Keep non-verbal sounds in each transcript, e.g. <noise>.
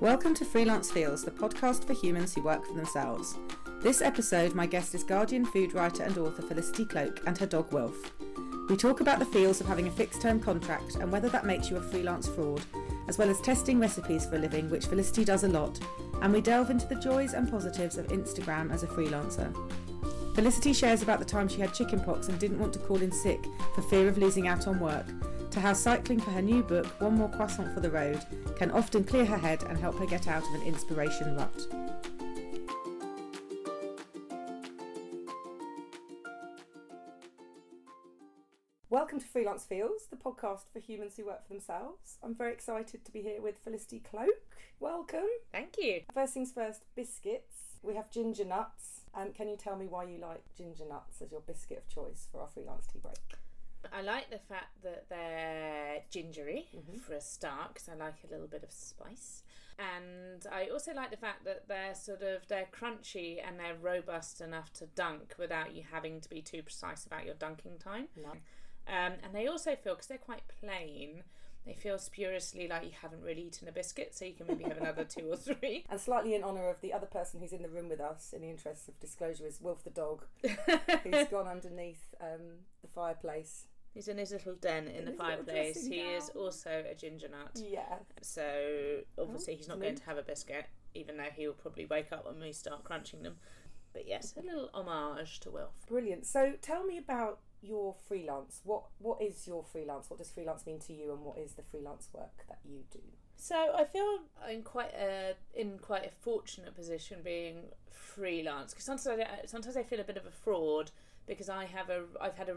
Welcome to Freelance Feels, the podcast for humans who work for themselves. This episode, my guest is Guardian food writer and author Felicity Cloake and her dog Wilf. We talk about the feels of having a fixed term contract and whether that makes you a freelance fraud, as well as testing recipes for a living, which Felicity does a lot, and we delve into the joys and positives of Instagram as a freelancer. Felicity shares about the time she had chickenpox and didn't want to call in sick for fear of losing out on work, to how cycling for her new book, One More Croissant for the Road, can often clear her head and help her get out of an inspiration rut. Welcome to Freelance Feels, the podcast for humans who work for themselves. I'm very excited to be here with Felicity Cloake. Welcome. Thank you. First things first, biscuits. We have ginger nuts. Um, can you tell me why you like ginger nuts as your biscuit of choice for our freelance tea break? I like the fact that they're gingery Mm-hmm. for a start because I like a little bit of spice, and I also like the fact that they're sort of they're crunchy and they're robust enough to dunk without you having to be too precise about your dunking time. No. Um, and they also feel because they're quite plain, they feel spuriously like you haven't really eaten a biscuit, so you can maybe have another two or three. <laughs> And slightly in honour of the other person who's in the room with us, in the interests of disclosure, is Wilf the dog, <laughs> who's gone underneath um, the fireplace. He's in his little den in, In the fireplace. He is also a ginger nut. Yeah. So obviously he's not it's going to have a biscuit, even though he'll probably wake up when we start crunching them. But yes, a little homage to Wilf. Brilliant. So tell me about your freelance. What What is your freelance? What does freelance mean to you, and what is the freelance work that you do? So I feel I'm quite a in quite a fortunate position being freelance because sometimes I, sometimes I feel a bit of a fraud because I have a I've had a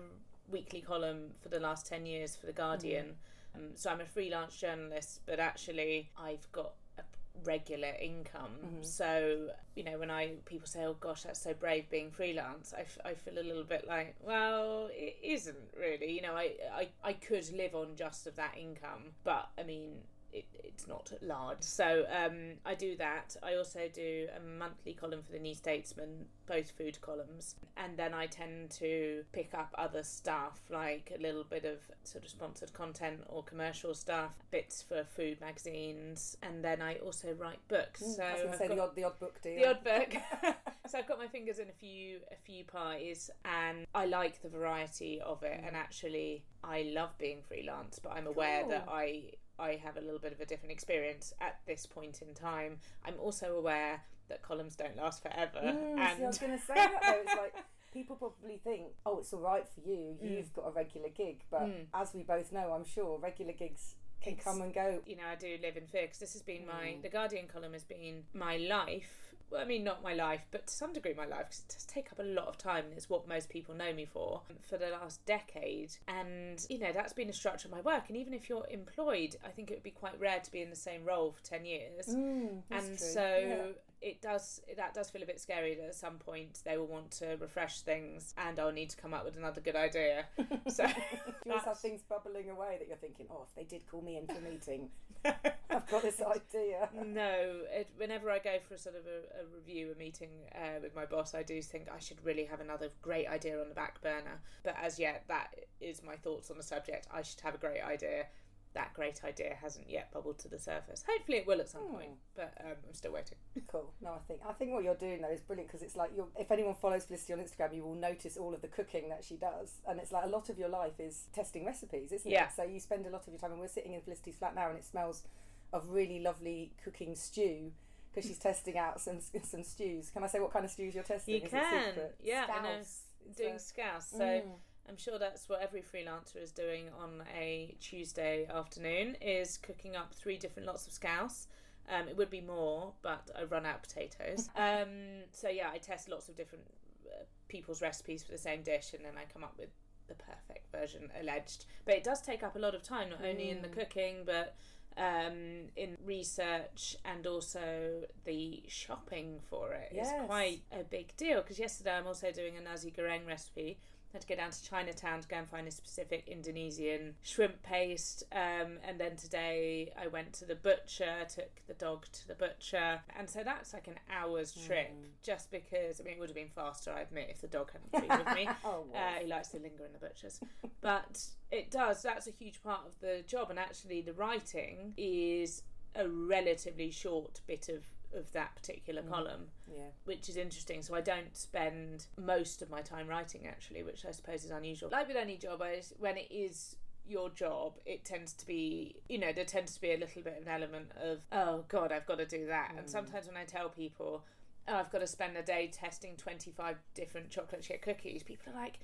weekly column for the last ten years for the Guardian, um, so I'm a freelance journalist, but actually I've got a regular income. So you know when I people say, "Oh gosh, that's so brave being freelance," I, f- I feel a little bit like, well, it isn't really. You know, I I I could live on just of that income, but I mean it, it's not large. So um, I do that. I also do a monthly column for the New Statesman, both food columns, and then I tend to pick up other stuff like a little bit of sort of sponsored content or commercial stuff, bits for food magazines, and then I also write books. so I was going to I've say got- the odd the odd book deal. the odd book. <laughs> so I've got my fingers in a few a few pies, and I like the variety of it. And actually, I love being freelance, but I'm aware Cool. that I I have a little bit of a different experience at this point in time. I'm also aware that columns don't last forever, Mm, see, I was going to say that though. It's like <laughs> people probably think, oh, it's all right for you. Mm. You've got a regular gig, but as we both know, I'm sure regular gigs can It's- come and go. you know, I do live in fear because this has been my Mm. the Guardian column has been my life. Well, I mean, not my life, but to some degree, my life because it does take up a lot of time, and it's what most people know me for for the last decade. And you know, that's been a structure of my work. And even if you're employed, I think it would be quite rare to be in the same role for ten years. Mm, and true. so it does that does feel a bit scary that at some point they will want to refresh things, and I'll need to come up with another good idea. <laughs> So you always have things bubbling away that you're thinking, oh, if they did call me in for a meeting, <laughs> I've got this idea. No, it, whenever I go for a sort of a, a review, a meeting uh, with my boss, I do think I should really have another great idea on the back burner. But as yet, that is my thoughts on the subject. I should have a great idea. That great idea hasn't yet bubbled to the surface. Hopefully, it will at some Hmm. point, but um, I'm still waiting. Cool. No, I think I think what you're doing though is brilliant because it's like you're. If anyone follows Felicity on Instagram, you will notice all of the cooking that she does, and it's like a lot of your life is testing recipes, isn't Yeah. it? So you spend a lot of your time, and we're sitting in Felicity's flat now, and it smells of really lovely cooking stew because she's testing out some <laughs> some stews. Can I say what kind of stews you're testing? You Is can, secret? yeah, I know. Scouse. Doing scouse, so Mm. I'm sure that's what every freelancer is doing on a Tuesday afternoon is cooking up three different lots of scouse. Um, it would be more, but I run out of potatoes. <laughs> um, so yeah, I test lots of different uh, people's recipes for the same dish, and then I come up with the perfect version alleged. But it does take up a lot of time, not only in the Mm. cooking, but um, in research and also the shopping for it. Yes. It's quite a big deal because yesterday I'm also doing a nasi goreng recipe. I had to go down to Chinatown to go and find a specific Indonesian shrimp paste. Um, and then today I went to the butcher, took the dog to the butcher. And so that's like an hour's trip just because, I mean, it would have been faster, I admit, if the dog hadn't been with me. <laughs> Oh, wow. Uh, he likes to linger in the butchers. But it does, that's a huge part of the job. And actually, the writing is a relatively short bit of of that particular mm. column Yeah. which is interesting. So I don't spend most of my time writing actually, which I suppose is unusual. Like with any job, I, when it is your job, it tends to be, you know, there tends to be a little bit of an element of, oh God, I've got to do that. And mm. sometimes when I tell people, oh, I've got to spend a day testing 25 different chocolate chip cookies, people are like,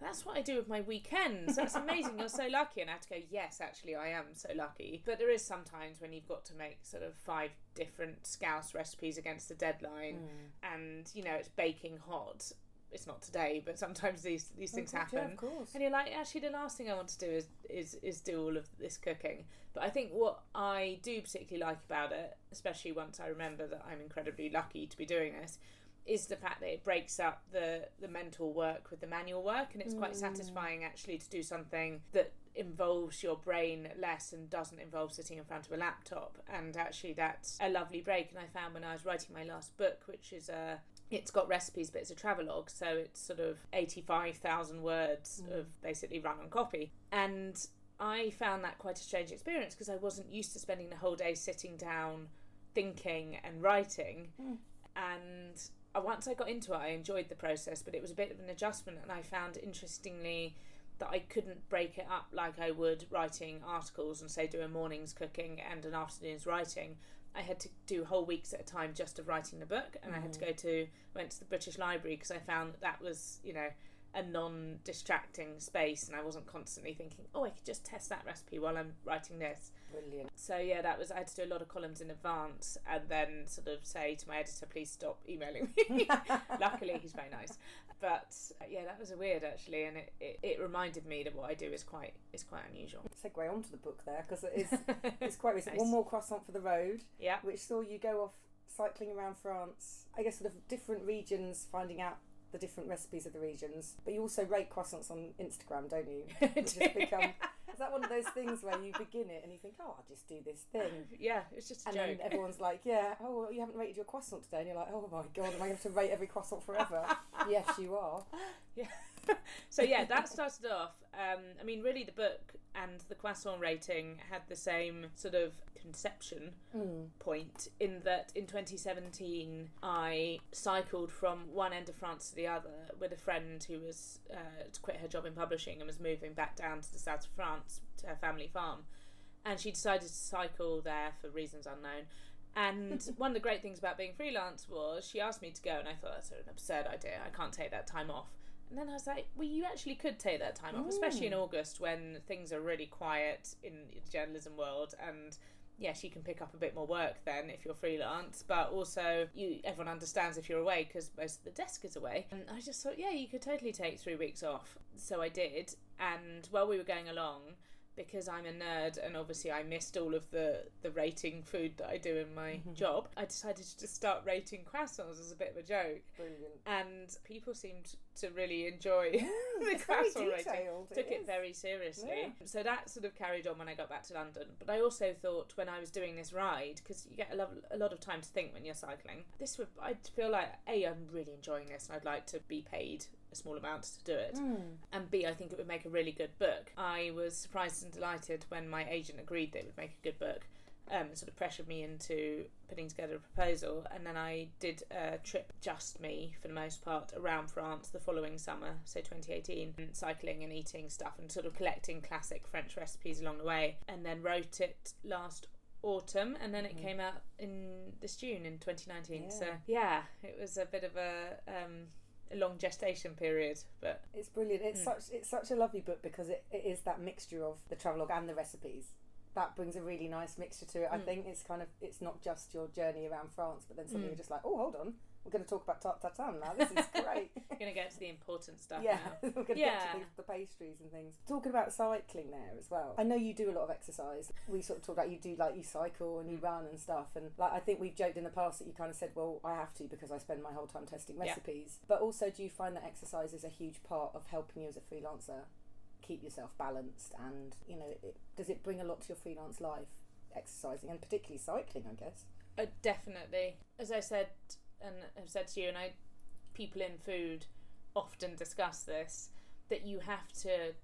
that's what I do with my weekends. That's amazing. You're so lucky. And I have to go, yes, actually, I am so lucky. But there is sometimes when you've got to make sort of five different scouse recipes against the deadline hmm. and, you know, it's baking hot. It's not today, but sometimes these, these oh, things Oh, Yeah, happen. of course. And you're like, actually, the last thing I want to do is, is is do all of this cooking. But I think what I do particularly like about it, especially once I remember that I'm incredibly lucky to be doing this, is the fact that it breaks up the the mental work with the manual work, and it's quite mm. satisfying actually to do something that involves your brain less and doesn't involve sitting in front of a laptop. And actually, that's a lovely break. And I found when I was writing my last book, which is a it's got recipes, but it's a travelogue, so it's sort of 85,000 words mm. of basically run on copy. And I found that quite a strange experience because I wasn't used to spending the whole day sitting down, thinking and writing. Mm. And uh, Uh, once I got into it, I enjoyed the process, but it was a bit of an adjustment. And I found interestingly that I couldn't break it up like I would writing articles and say do a morning's cooking and an afternoon's writing. I had to do whole weeks at a time just of writing the book, and I had to mm. go to went to the British Library because I found that, that was you know a non-distracting space, and I wasn't constantly thinking, oh, I could just test that recipe while I'm writing this. Brilliant. So yeah, that was I had to do a lot of columns in advance, and then sort of say to my editor, please stop emailing me. <laughs> Luckily, he's very nice, but uh, yeah, that was a weird actually, and it, it, it reminded me that what I do is quite is quite unusual. Segue onto the book there because it is <laughs> it's quite recent. Nice. One more croissant for the road, Yeah. which saw you go off cycling around France. I guess sort of different regions, finding out the different recipes of the regions. But you also rate croissants on Instagram, don't you? <laughs> <laughs> Just become. Is that one of those things where you begin it and you think, oh, I'll just do this thing, <laughs> Yeah, it's just a and joke. then everyone's like, yeah, oh, well, you haven't rated your croissant today, and you're like, oh my god, am I going to have to rate every croissant forever? yes, you are. Yeah. so yeah, that started off. Um, I mean, really, the book and the croissant rating had the same sort of conception point in that in 2017 I cycled from one end of France to the other with a friend who was uh, to quit her job in publishing and was moving back down to the south of France to her family farm, and she decided to cycle there for reasons unknown. And <laughs> one of the great things about being freelance was she asked me to go, and I thought that's an absurd idea. I can't take that time off. And then I was like, well, you actually could take that time off, especially in August when things are really quiet in the journalism world. And yes, you can pick up a bit more work then if you're freelance, but also you everyone understands if you're away because most of the desk is away. And I just thought, yeah, you could totally take three weeks off. So I did. And while we were going along, because I'm a nerd and obviously I missed all of the, the rating food that I do in my mm-hmm. job, I decided to just start rating croissants as a bit of a joke. Brilliant. And people seemed to really enjoy <laughs> the very croissant rating. it Took it is. very seriously. Yeah. So that sort of carried on when I got back to London. But I also thought when I was doing this ride, because you get a lot, a lot of time to think when you're cycling, this would, I'd feel like, A, I'm really enjoying this and I'd like to be paid a small amount to do it. Hmm. And B, I think it would make a really good book. I was surprised and delighted when my agent agreed that it would make a good book. Um, sort of pressured me into putting together a proposal, and then I did a trip, just me for the most part, around France the following summer, so 2018, and cycling and eating stuff and sort of collecting classic French recipes along the way, and then wrote it last autumn, and then it came out in this June in 2019. So Yeah. yeah, it was a bit of a um, a long gestation period, but It's brilliant. It's such it's such a lovely book because it, it is that mixture of the travelogue and the recipes. That brings a really nice mixture to it. I Mm. think it's kind of it's not just your journey around France, but then suddenly Mm. you're just like, oh, hold on, we're going to talk about tarte tatin now. This is <laughs> great. we're gonna get to the important stuff yeah, now. <laughs> we're going to Yeah. get to the, the pastries and things. Talking about cycling there as well. I know you do a lot of exercise. We sort of talk about you do like you cycle and you Mm. run and stuff. And like I think we've joked in the past that you kind of said, well, I have to because I spend my whole time testing Yeah. recipes. But also, do you find that exercise is a huge part of helping you as a freelancer keep yourself balanced? And you know, it, does it bring a lot to your freelance life? Exercising and particularly cycling, I guess. Uh, definitely. As I said, and have said to you, and I, people in food often discuss this, that you have to,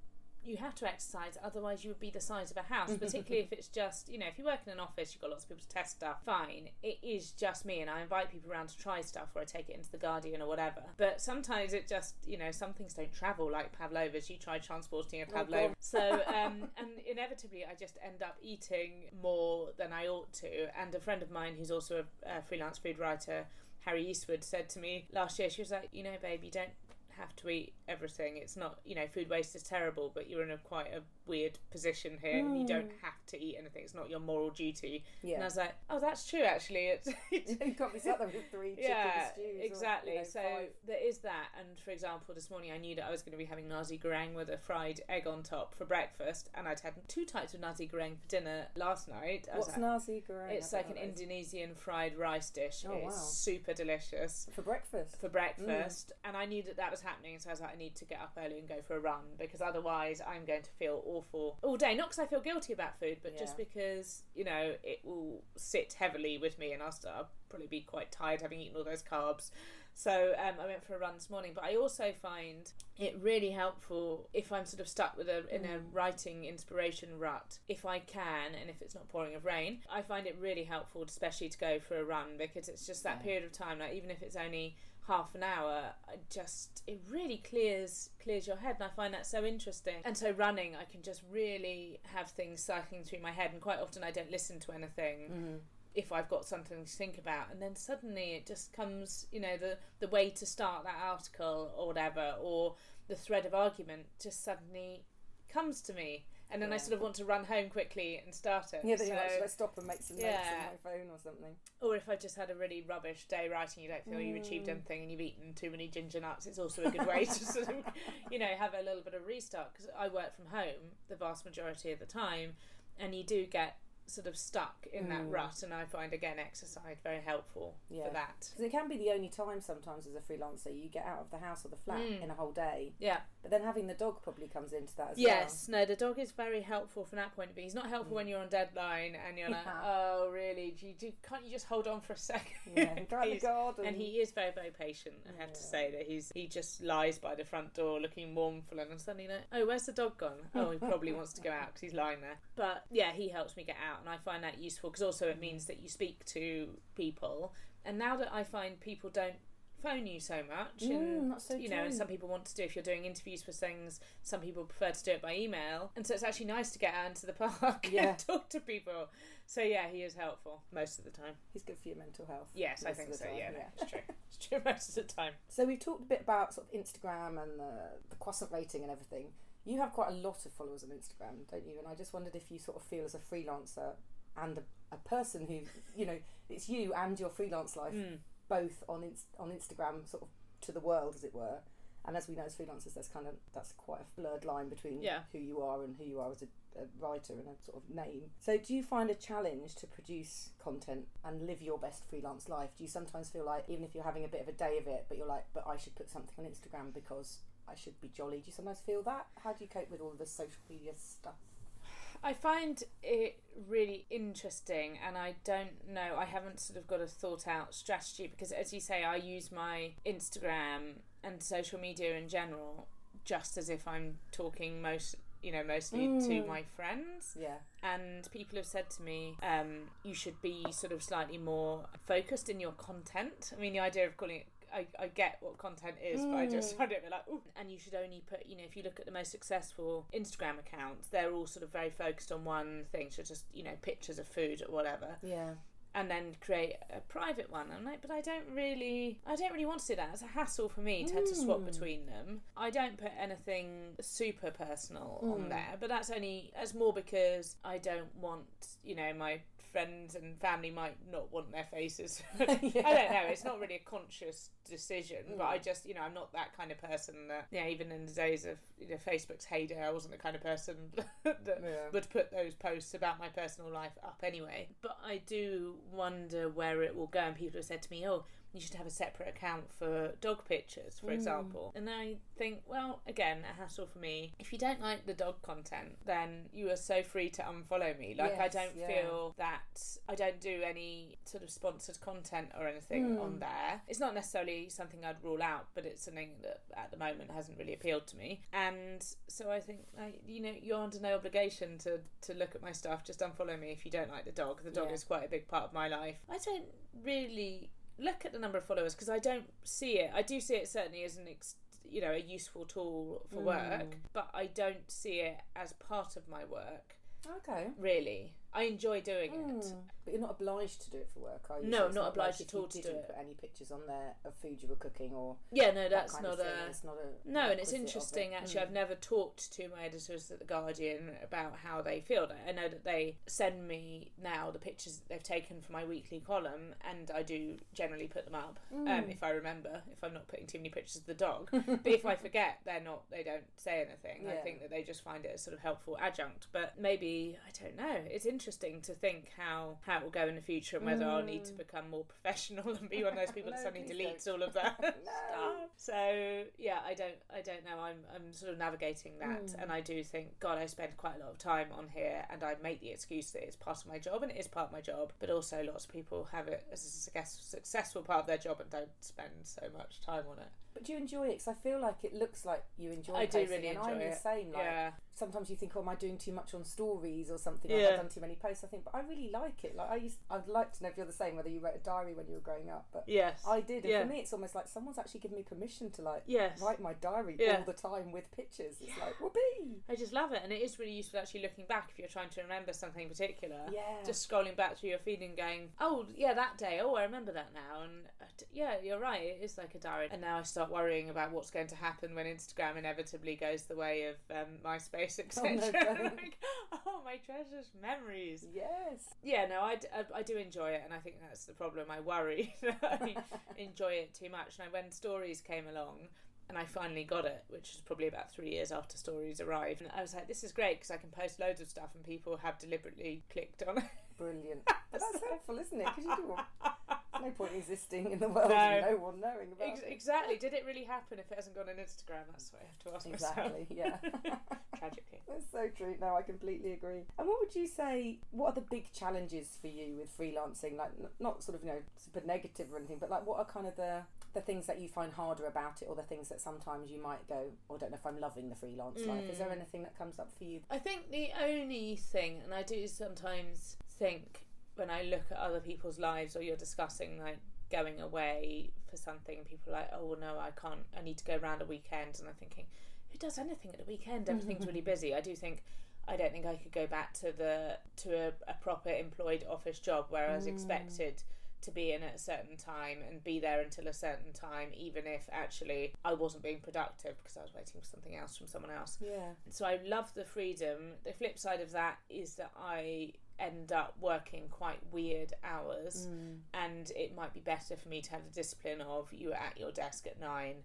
you have to exercise, otherwise you would be the size of a house. <laughs> Particularly if it's just, you know, if you work in an office, you've got lots of people to test stuff. Fine, it is just me, and I invite people around to try stuff, or I take it into the Guardian or whatever. But sometimes it just, you know, some things don't travel like pavlovas. You try transporting a pavlova, so um, <laughs> and inevitably I just end up eating more than I ought to. And a friend of mine who's also a, a freelance food writer. Harry Eastwood said to me last year, she was like, you know, babe, you don't have to eat everything. It's not, you know, food waste is terrible, but you're in a quite a weird position here and you don't hmm. have to eat anything. It's not your moral duty. Yeah. And I was like, oh, that's true, actually. It's, <laughs> <laughs> you can't be sat there with three chicken yeah, stews. or, exactly. you know, so five. there is that. And for example, this morning I knew that I was going to be having nasi goreng with a fried egg on top for breakfast, and I'd had two types of nasi goreng for dinner last night. What's like- nasi goreng? It's like an. Indonesian fried rice dish. Oh, it's wow. super delicious for breakfast. for breakfast and I knew that that was happening so I was like I need to get up early and go for a run because otherwise I'm going to feel awful all day. Not because I feel guilty about food but just because you know it will sit heavily with me and I'll, start, I'll probably be quite tired having eaten all those carbs. So um, I went for a run this morning but I also find it really helpful if I'm sort of stuck with a in a writing inspiration rut if I can and if it's not pouring of rain I find it really helpful especially to go for a run because it's just that Yeah. period of time like even if it's only half an hour I just it really clears clears your head and I find that so interesting. And so running I can just really have things cycling through my head and quite often I don't listen to anything Mm-hmm. if I've got something to think about. And then suddenly it just comes you know the the way to start that article or whatever or the thread of argument just suddenly comes to me and then I sort of want to run home quickly and start it Yeah, then so, you actually stop and make some notes Yeah. on my phone or something. or if I've just had a really rubbish day writing, you don't feel you've achieved mm. anything and you've eaten too many ginger nuts, it's also a good way to sort of, <laughs> you know, have a little bit of restart. Because I work from home the vast majority of the time, and you do get sort of stuck in that Mm. rut. And I find, again, exercise very helpful Yeah. for that. Because it can be the only time sometimes as a freelancer you get out of the house or the flat Mm. in a whole day. Yeah. But then having the dog probably comes into that as Yes, no, the dog is very helpful from that point of view. He's not helpful Mm. when you're on deadline and you're like, oh, really? Do you, do, can't you just hold on for a <laughs> second? well. Yeah, garden. and he is very very patient i have to say that he's he just lies by the front door looking mournful and I'm suddenly like oh where's the dog gone oh he probably wants to go out because he's lying there but yeah he helps me get out and i find that useful because also it means that you speak to people and now that i find people don't phone you so much Mm, and that's so you know and some people want to do if you're doing interviews for things some people prefer to do it by email and so it's actually nice to get out into the <laughs> park Yeah. and talk to people so yeah he is helpful most of the time He's good for your mental health. Yes, I think so. time, Yeah, no, it's true. It's true <laughs> most of the time. So we've talked a bit about sort of Instagram and the, the croissant rating and everything. You have quite a lot of followers on Instagram, don't you? And I just wondered if you sort of feel as a freelancer and a, a person who, you know, it's you and your freelance life Mm. both on Inst- on Instagram, sort of to the world, as it were. And as we know, as freelancers, there's kind of that's quite a blurred line between Yeah. who you are and who you are as a, a writer and a sort of name. So, do you find a challenge to produce content and live your best freelance life? Do you sometimes feel like, even if you're having a bit of a day of it, but you're like, but I should put something on Instagram because I should be jolly? Do you sometimes feel that? How do you cope with all of the social media stuff? I find it really interesting, and I don't know. I haven't sort of got a thought out strategy because, as you say, I use my Instagram and social media in general just as if I'm talking most, you know, mostly to Mm. my friends. Yeah, and people have said to me um, you should be sort of slightly more focused in your content i mean the idea of calling it I, I get what content is, but I just Mm. <laughs> it a like, ooh. And you should only put, you know, if you look at the most successful Instagram accounts, they're all sort of very focused on one thing, so just, you know, pictures of food or whatever yeah. and then create a private one. I'm like, but I don't really, I don't really want to do that. It's a hassle for me to have to swap Mm. between them. I don't put anything super personal on Mm. there, but that's only that's more because I don't want, you know, my friends and family might not want their faces. <laughs> <laughs> I don't know. It's not really a conscious decision, but I mm. just, you know, I'm not that kind of person that, yeah, even in the days of you know Facebook's heyday, I wasn't the kind of person <laughs> that Yeah. would put those posts about my personal life up anyway. But I do wonder where it will go. And people have said to me, "Oh, you should have a separate account for dog pictures, for Mm. example. And I think, well, again, a hassle for me. If you don't like the dog content, then you are so free to unfollow me. Like, I don't yeah. feel that I don't do any sort of sponsored content or anything Mm. on there. It's not necessarily something I'd rule out, but it's something that at the moment hasn't really appealed to me. And so I think, like, you know, you're under no obligation to, to look at my stuff. Just unfollow me if you don't like the dog. The dog Yeah. is quite a big part of my life. I don't really look at the number of followers because I don't see it. I do see it certainly as an ex- you know a useful tool for work, Mm. but I don't see it as part of my work. Okay. Really, I enjoy doing it. Mm. But you're not obliged to do it for work, are you? No, So I'm it's not obliged if at all you to do didn't it. Put any pictures on there of food you were cooking or Yeah, no, that that's kind not a It's not a No, and it's interesting it. actually. Mm. I've never talked to my editors at The Guardian about how they feel. I know that they send me now the pictures that they've taken for my weekly column, and I do generally put them up um, Mm. if I remember, if I'm not putting too many pictures of the dog. <laughs> but if I forget, they're not, they don't say anything. I think that they just find it a sort of helpful adjunct. But maybe, I don't know, it's interesting to think how, how it will go in the future and whether I'll need to Mm. become more professional <laughs> and be one of those people that suddenly deletes don't. all of that <laughs> No. <laughs> stuff. So yeah, I don't I don't know. I'm I'm sort of navigating that, Mm. and I do think God, I spend quite a lot of time on here, and I make the excuse that it's part of my job, and it is part of my job. But also, lots of people have it as a successful part of their job and don't spend so much time on it. But do you enjoy it? Because I feel like it looks like you enjoy. It. I do really and enjoy I'm it. the same. Like yeah, sometimes you think, oh, am I doing too much on stories or something? Or Yeah. have I done too many posts? I think, but I really like it. Like I used, I'd like to know if you're the same. Whether you wrote a diary when you were growing up, but yes, I did. And Yeah. for me, it's almost like someone's actually given me permission to like yes. write my diary Yeah. all the time with pictures. It's like whoopee. I just love it, and it is really useful actually looking back if you're trying to remember something in particular. Yeah. just scrolling back through your feed and going, oh yeah, that day. Oh, I remember that now. And uh, yeah, you're right. It is like a diary. And now I start worrying about what's going to happen when Instagram inevitably goes the way of um, MySpace, <laughs> Oh, no, <laughs> like, oh, my treasures memories. yes. Yeah, no, I, d- I- I do enjoy it, and I think that's the problem. I worry <laughs> that I enjoy it too much. And when stories came along, and I finally got it, which was probably about three years after stories arrived, and I was like, this is great because I can post loads of stuff, and people have deliberately clicked on it. Brilliant. <laughs> But that's helpful, isn't it? Because you do. want- No point existing in the world No. and no one knowing about Ex- it. exactly. Did it really happen if it hasn't gone on Instagram? That's what I have to ask Exactly. Yeah. <laughs> Tragically. <laughs> That's so true. No, I completely agree. And what would you say? What are the big challenges for you with freelancing? Like, n- not sort of you know super negative or anything, but like, what are kind of the the things that you find harder about it, or the things that sometimes you might go, oh, I don't know if I'm loving the freelance life. Is there Mm. anything that comes up for you? I think the only thing, and I do sometimes think when I look at other people's lives or you're discussing like going away for something, people are like, oh, well, no, I can't, I need to go around a weekend. And I'm thinking, who does anything at a weekend? <laughs> Everything's really busy. I do think. I don't think I could go back to the to a, a proper employed office job where I was Mm. expected to be in at a certain time and be there until a certain time, even if actually I wasn't being productive because I was waiting for something else from someone else. Yeah. So I love the freedom. The flip side of that is that I end up working quite weird hours, Mm. and it might be better for me to have the discipline of you are at your desk at nine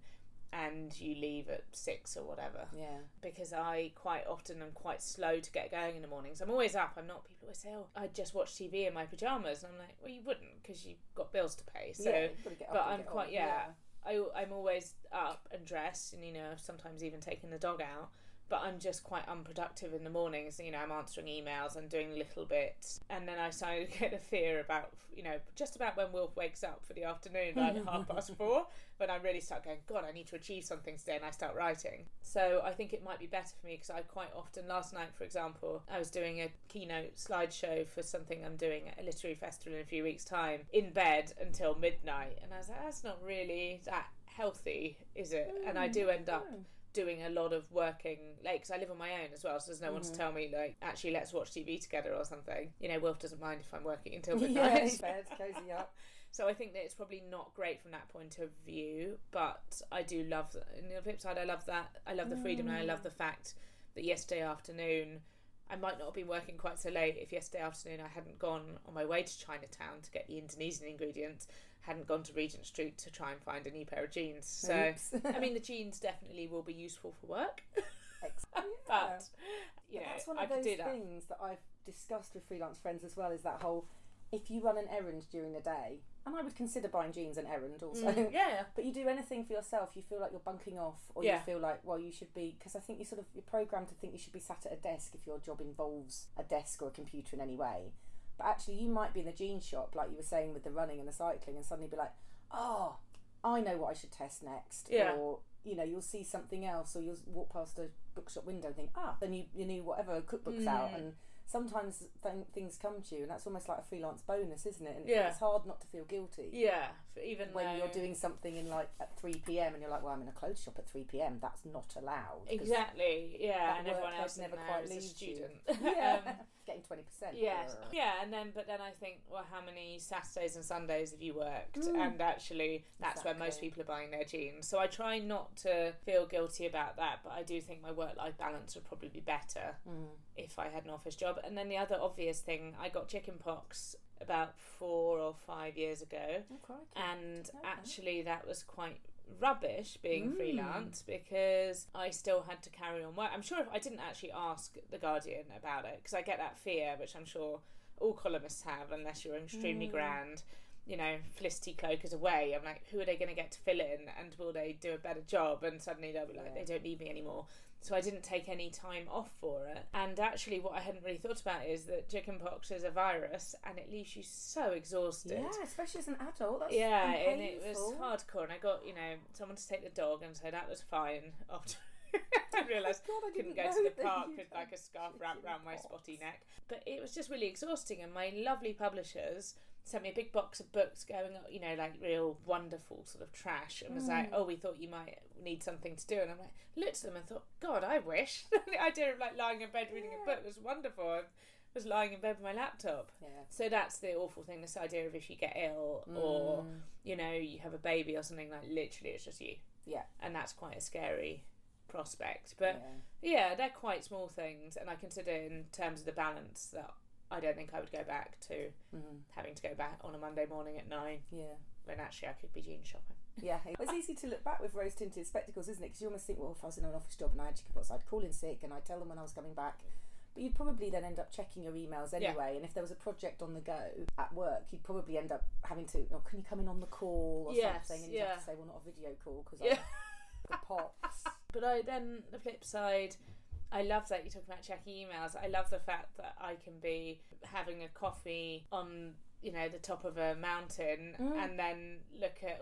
and you leave at six or whatever Yeah. because I quite often am quite slow to get going in the mornings. I'm always up. I'm not. People always say, "Oh, I just watch TV in my pajamas," and I'm like, "Well, you wouldn't because you've got bills to pay." So, yeah, you've got to get up but I'm quite on. yeah. I, I'm always up and dressed, and you know, sometimes even taking the dog out. But I'm just quite unproductive in the mornings. You know, I'm answering emails and doing little bits, and then I started to <laughs> get a fear about, you know, just about when Wilf wakes up for the afternoon, like half past four. <laughs> When I really start going, God, I need to achieve something today, and I start writing. So I think it might be better for me because I quite often, last night, for example, I was doing a keynote slideshow for something I'm doing at a literary festival in a few weeks' time in bed until midnight, and I was like, that's not really that healthy, is it? and I do end up Mm. Doing a lot of working late because I live on my own as well, so there's no one to Mhm. tell me like actually let's watch TV together or something. You know, Wilf doesn't mind if I'm working until <laughs> yeah, midnight. in bed, cozy up. <laughs> so I think that it's probably not great from that point of view, but I do love. On the flip side, I love that. I love the freedom, and I love the fact that yesterday afternoon. I might not have been working quite so late if yesterday afternoon I hadn't gone on my way to Chinatown to get the Indonesian ingredients, hadn't gone to Regent Street to try and find a new pair of jeans. So, I mean, the <laughs> jeans definitely will be useful for work, Excellent. <laughs> Yeah. but you But know, that's one of could those do that. things that I've discussed with freelance friends as well. Is that whole if you run an errand during the day, and I would consider buying jeans an errand also. Mm, yeah. <laughs> But you do anything for yourself, you feel like you're bunking off, or Yeah. you feel like, well, you should be, because I think you sort of, you're programmed to think you should be sat at a desk if your job involves a desk or a computer in any way. But actually, you might be in a jeans shop, like you were saying with the running and the cycling, and suddenly be like, oh, I know what I should test next. Yeah. Or, you know, you'll see something else, or you'll walk past a bookshop window and think, ah, then you, you knew whatever cookbook's out. Mm. And sometimes th- things come to you, and that's almost like a freelance bonus, isn't it? And Yeah. it's hard not to feel guilty Yeah. Even when though you're doing something in like at 3 p.m. and you're like, well, I'm in a clothes shop at 3 p.m. That's not allowed. Exactly. Yeah, and everyone else never quite a leaves you. student. <laughs> Yeah, um, <laughs> getting 20%. Yes, Ugh. yeah, and then but then I think, well, how many Saturdays and Sundays have you worked? Mm. And actually, that's where most people are buying their jeans. So I try not to feel guilty about that, but I do think my work-life balance would probably be better Mm. if I had an office job. And then the other obvious thing, I got chicken pox about four or five years ago, Oh, and Okay. actually that was quite rubbish being Mm. freelance because I still had to carry on work. I'm sure if I didn't actually ask the Guardian about it because I get that fear, which I'm sure all columnists have, unless you're extremely Mm. grand. You know, Felicity Cloake is away. I'm like, who are they going to get to fill in, and will they do a better job? And suddenly they'll be like, Yeah. they don't need me anymore. So I didn't take any time off for it. And actually, what I hadn't really thought about is that chickenpox is a virus, and it leaves you so exhausted. Yeah, especially as an adult. That's Yeah, and it was hardcore. And I got, you know, someone to take the dog, and so that was fine. After <laughs> I realised Oh God, I couldn't didn't go to the park with like a scarf wrapped around my spotty neck. But it was just really exhausting. And my lovely publishers sent me a big box of books going, you know, like real wonderful sort of trash, and was like, Mm. "Oh, we thought you might need something to do." And I'm like, looked at them and thought, "God, I wish." <laughs> the idea of like lying in bed reading a book was wonderful. I was lying in bed with my laptop. Yeah. So that's the awful thing. This idea of if you get ill or Mm. you know you have a baby or something like literally it's just you. Yeah. And that's quite a scary prospect. But yeah. yeah, they're quite small things, and I consider in terms of the balance that I don't think I would go back to Mm. having to go back on a Monday morning at nine Yeah. when actually I could be jean shopping. Yeah, it's easy to look back with rose tinted spectacles, isn't it? Because you almost think, well, if I was in an office job and I had chickenpox, I'd call in sick and I'd tell them when I was coming back. But you'd probably then end up checking your emails Yeah. anyway. And if there was a project on the go at work, you'd probably end up having to, oh, can you come in on the call or Yes, something? And you yeah. have to say, well, not a video call because Yeah. I've got pops. <laughs> But I then the flip side, I love that you talk about checking emails. I love the fact that I can be having a coffee on you know the top of a mountain Mm. and then look at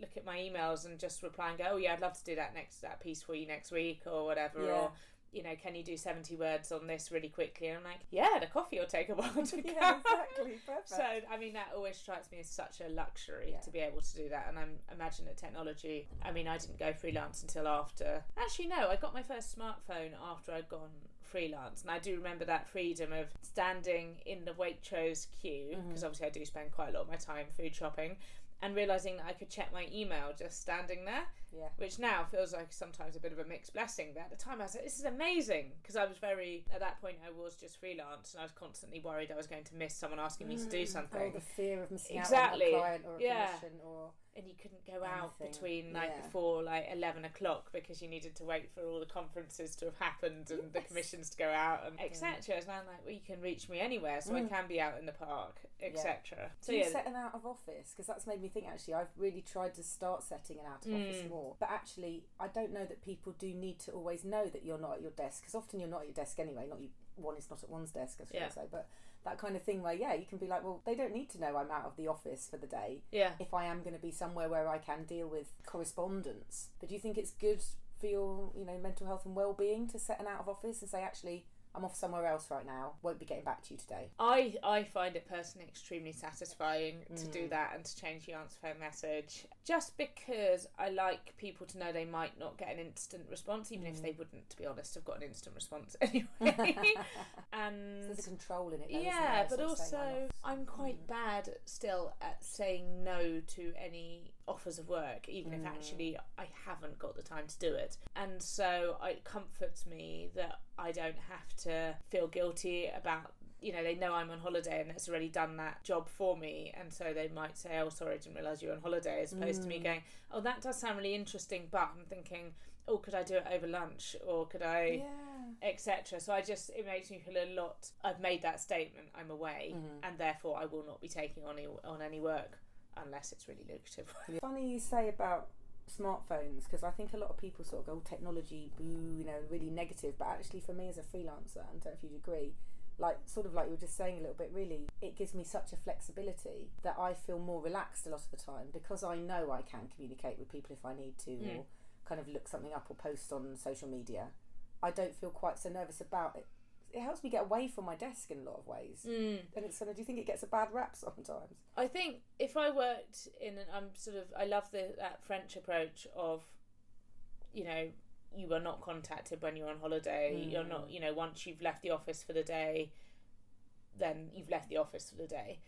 look at my emails and just reply and go, oh yeah, I'd love to do that next that piece for you next week or whatever. Yeah. Or you know, can you do seventy words on this really quickly? And I'm like, yeah, the coffee will take a while to go. <laughs> yeah, exactly. Perfect. So I mean that always strikes me as such a luxury Yeah. to be able to do that, and I imagine that technology. I mean, I didn't go freelance until after. Actually, no, I got my first smartphone after I'd gone freelance, and I do remember that freedom of standing in the Waitrose queue mm-hmm. because obviously I do spend quite a lot of my time food shopping. And realizing that I could check my email just standing there, yeah. which now feels like sometimes a bit of a mixed blessing. But at the time, I was like, "This is amazing," because I was very at that point. I was just freelance, and I was constantly worried I was going to miss someone asking me to do Mm. something. Oh, the fear of missing Exactly. out on a client or a Yeah. commission or and you couldn't go out between like yeah. before like 11 o'clock because you needed to wait for all the conferences to have happened and the commissions to go out and etc and i'm like well you can reach me anywhere so i Mm. can be out in the park etc so Do you yeah set an out of office? Because that's made me think actually, I've really tried to start setting an out of office Mm. more. But actually, I don't know that people do need to always know that you're not at your desk because often you're not at your desk anyway. Not you, one is not at one's desk, I should Yeah. say. But that kind of thing where, yeah, you can be like, well, they don't need to know I'm out of the office for the day yeah if I am going to be somewhere where I can deal with correspondence. But do you think it's good for your, you know, mental health and well-being to set an out of office and say, actually, I'm off somewhere else right now. Won't be getting back to you today. I, I find it personally extremely satisfying to do Mm. that and to change the answer phone message just because I like people to know they might not get an instant response, even if Mm. they wouldn't, to be honest, have got an instant response <laughs> anyway. <laughs> and There's a control in it. Though, yeah, but Sort of saying, also. I'm quite Mm. bad still at saying no to any offers of work, even if Mm. actually I haven't got the time to do it. And so it comforts me that I don't have to feel guilty about. You know, they know I'm on holiday and it's already done that job for me, and so they might say, "Oh, sorry, I didn't realise you were on holiday," as opposed to me Mm. going, "Oh, that does sound really interesting," but I'm thinking, "Oh, could I do it over lunch, or could I?" Yeah. etc. So I just it makes me feel a lot. I've made that statement. I'm away, Mhm. and therefore I will not be taking on any, on any work unless it's really lucrative. <laughs> Funny you say about smartphones because I think a lot of people sort of go "Oh, technology, boo, you know, really negative. But actually, for me as a freelancer, I don't know if you'd agree, like sort of like you were just saying a little bit, really, it gives me such a flexibility that I feel more relaxed a lot of the time because I know I can communicate with people if I need to, Mm. or kind of look something up or post on social media. I don't feel quite so nervous about it. It helps me get away from my desk in a lot of ways. Mm. And it's of, do you think it gets a bad rap sometimes? I think if I worked in, an, I'm sort of, I love the that French approach of, you know, you are not contacted when you're on holiday. You're not, Mm. you know, once you've left the office for the day, then you've left the office for the day.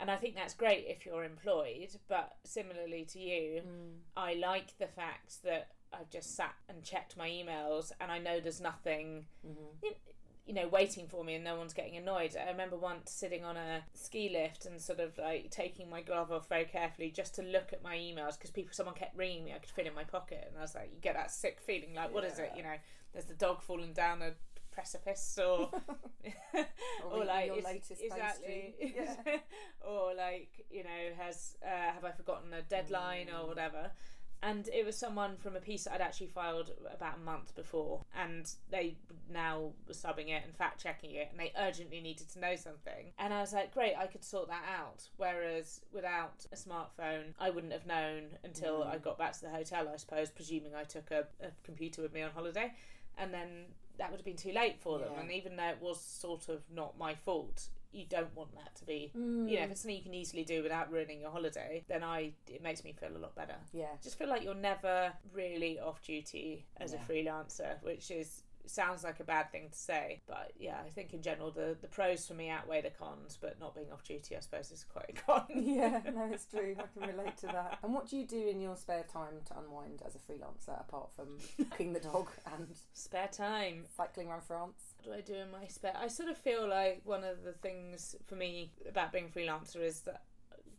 And I think that's great if you're employed, but similarly to you, I like the fact that I've just sat and checked my emails and I know there's nothing Mm-hmm. you- you know waiting for me and no one's getting annoyed i remember once sitting on a ski lift and sort of like taking my glove off very carefully just to look at my emails because people someone kept ringing me i could fit it in my pocket and i was like you get that sick feeling like what is it you know there's the dog falling down a precipice or <laughs> <laughs> Or, or like is- latest exactly. <laughs> Yeah. or like you know has uh, have i forgotten a deadline or Mm. whatever and it was someone from a piece that I'd actually filed about a month before, and they now were subbing it and fact checking it, and they urgently needed to know something. And I was like, great, I could sort that out. Whereas without a smartphone, I wouldn't have known until Mm. I got back to the hotel, I suppose, presuming I took a, a computer with me on holiday, and then that would have been too late for them. Yeah. And even though it was sort of not my fault, you don't want that to be. Mm. You know, if it's something you can easily do without ruining your holiday, then I it makes me feel a lot better yeah. just feel like you're never really off duty as Yeah. a freelancer, which is sounds like a bad thing to say, but yeah, I think in general the the pros for me outweigh the cons, but not being off duty, I suppose, is quite a <laughs> con. yeah, no, it's <laughs> true. I can relate to that. And what do you do in your spare time to unwind as a freelancer, apart from <laughs> walking the dog and Spare time. cycling around France? What do I do in my spare? I sort of feel like one of the things for me about being a freelancer is that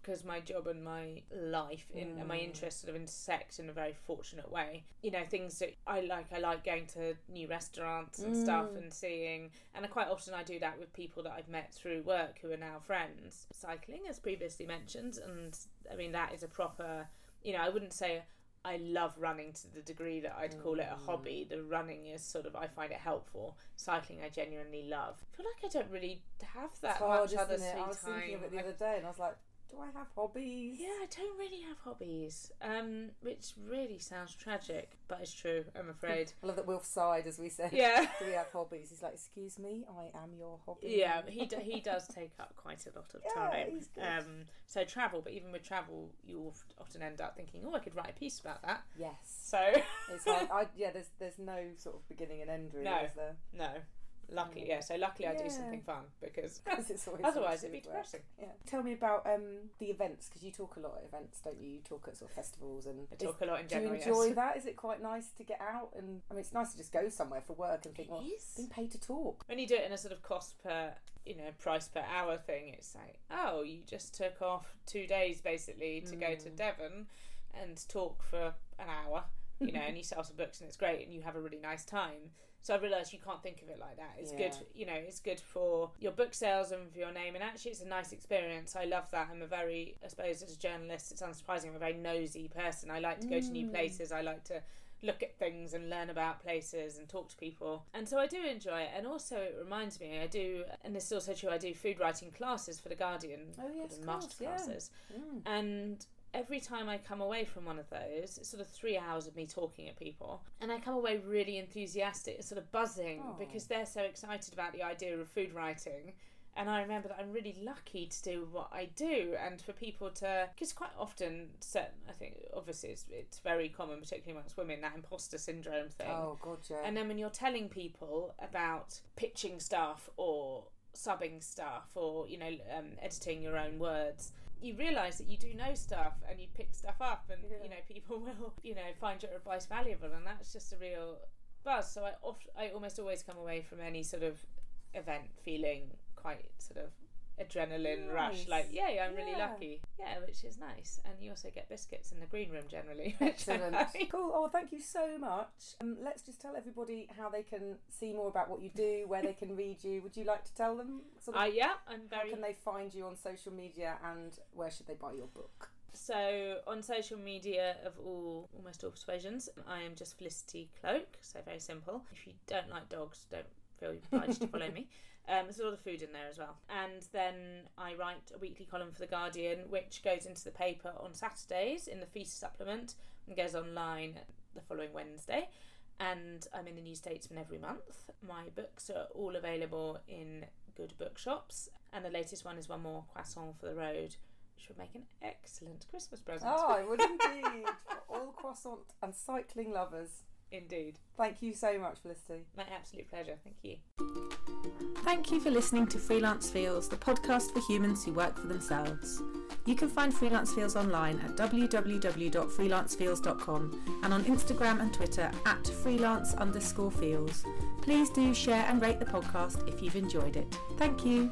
because my job and my life in, and my Mm. interests sort of intersect in a very fortunate way. You know, things that I like. I like going to new restaurants and stuff Mm. and seeing. And quite often I do that with people that I've met through work who are now friends. Cycling, as previously mentioned, and I mean that is a proper. You know, I wouldn't say. I love running to the degree that I'd call it a Mm. hobby. The running is sort of I find it helpful. Cycling I genuinely love. I feel like I don't really have that It's hard, much other it? free I was time. thinking of it the other day, and I was like, do I have hobbies? yeah, I don't really have hobbies, um, which really sounds tragic, but it's true. I'm afraid. <laughs> I love that Wilf sighed as we said. yeah, <laughs> Do we have hobbies? He's like, excuse me, I am your hobby. yeah. He do, he does take up quite a lot of time. Um, so travel, but even with travel, you oft- often end up thinking, oh, I could write a piece about that. Yes. So It's like, <laughs> I, yeah, there's there's no sort of beginning and end really, No. is there? no, luckily, yeah. So luckily, I Yeah. do something fun because <laughs> it's always otherwise it'd be work. depressing. Yeah. Tell me about um, the events because you talk a lot at events, don't you? You talk at sort of festivals and I talk a lot in general. do you general. enjoy yes. that? Is it quite nice to get out and I mean it's nice to just go somewhere for work and think, well, It is. being paid to talk. when you do it in a sort of cost per you know price per hour thing it's like oh you just took off two days basically to go to Mm. devon and talk for an hour you know and you sell some books and it's great and you have a really nice time so i realised you can't think of it like that it's good you know it's good for your book sales and for your name and actually it's a nice experience i love that i'm a very i suppose as a journalist it's unsurprising i'm a very nosy person i like to go to new Mm. places i like to look at things and learn about places and talk to people. And so I do enjoy it. And also, it reminds me, I do, and this is also true, I do food writing classes for The Guardian, Oh, yes, master course, yeah. classes. Mm. And every time I come away from one of those, it's sort of three hours of me talking at people. And I come away really enthusiastic, sort of buzzing, Oh. because they're so excited about the idea of food writing. And I remember that I'm really lucky to do what I do, and for people to, because quite often, certain, I think obviously it's, it's very common, particularly amongst women, that imposter syndrome thing. Oh god, yeah. And then when you're telling people about pitching stuff or subbing stuff or you know um, editing your own words, you realise that you do know stuff and you pick stuff up, and Yeah. you know people <laughs> will you know find your advice valuable, and that's just a real buzz. So I oft, I almost always come away from any sort of event feeling quite sort of adrenaline rush. Nice. Like, yay, I'm really lucky. Yeah, which is nice. And you also get biscuits in the green room generally. <laughs> which I Excellent. like. cool. Oh, thank you so much. Um, let's just tell everybody how they can see more about what you do, where they can read you. Would you like to tell them? Sort of, Uh, yeah, I'm very. how can they find you on social media, and where should they buy your book? So on social media of all almost all persuasions, I am just Felicity Cloake. So very simple. If you don't like dogs, don't feel <laughs> obliged to follow me. Um, there's a lot of food in there as well. And then I write a weekly column for the Guardian, which goes into the paper on Saturdays in the feast supplement and goes online the following Wednesday. And I'm in the New Statesman every month. My books are all available in good bookshops, and the latest one is one more croissant for the road, which would make an excellent Christmas present. Oh, I would <laughs> indeed. For all croissant and cycling lovers. Indeed. Thank you so much, Felicity. My absolute pleasure. Thank you. Thank you for listening to Freelance Feels, the podcast for humans who work for themselves. You can find Freelance Feels online at www.freelancefeels.com and on Instagram and Twitter at freelance underscore feels. Please do share and rate the podcast if you've enjoyed it. Thank you.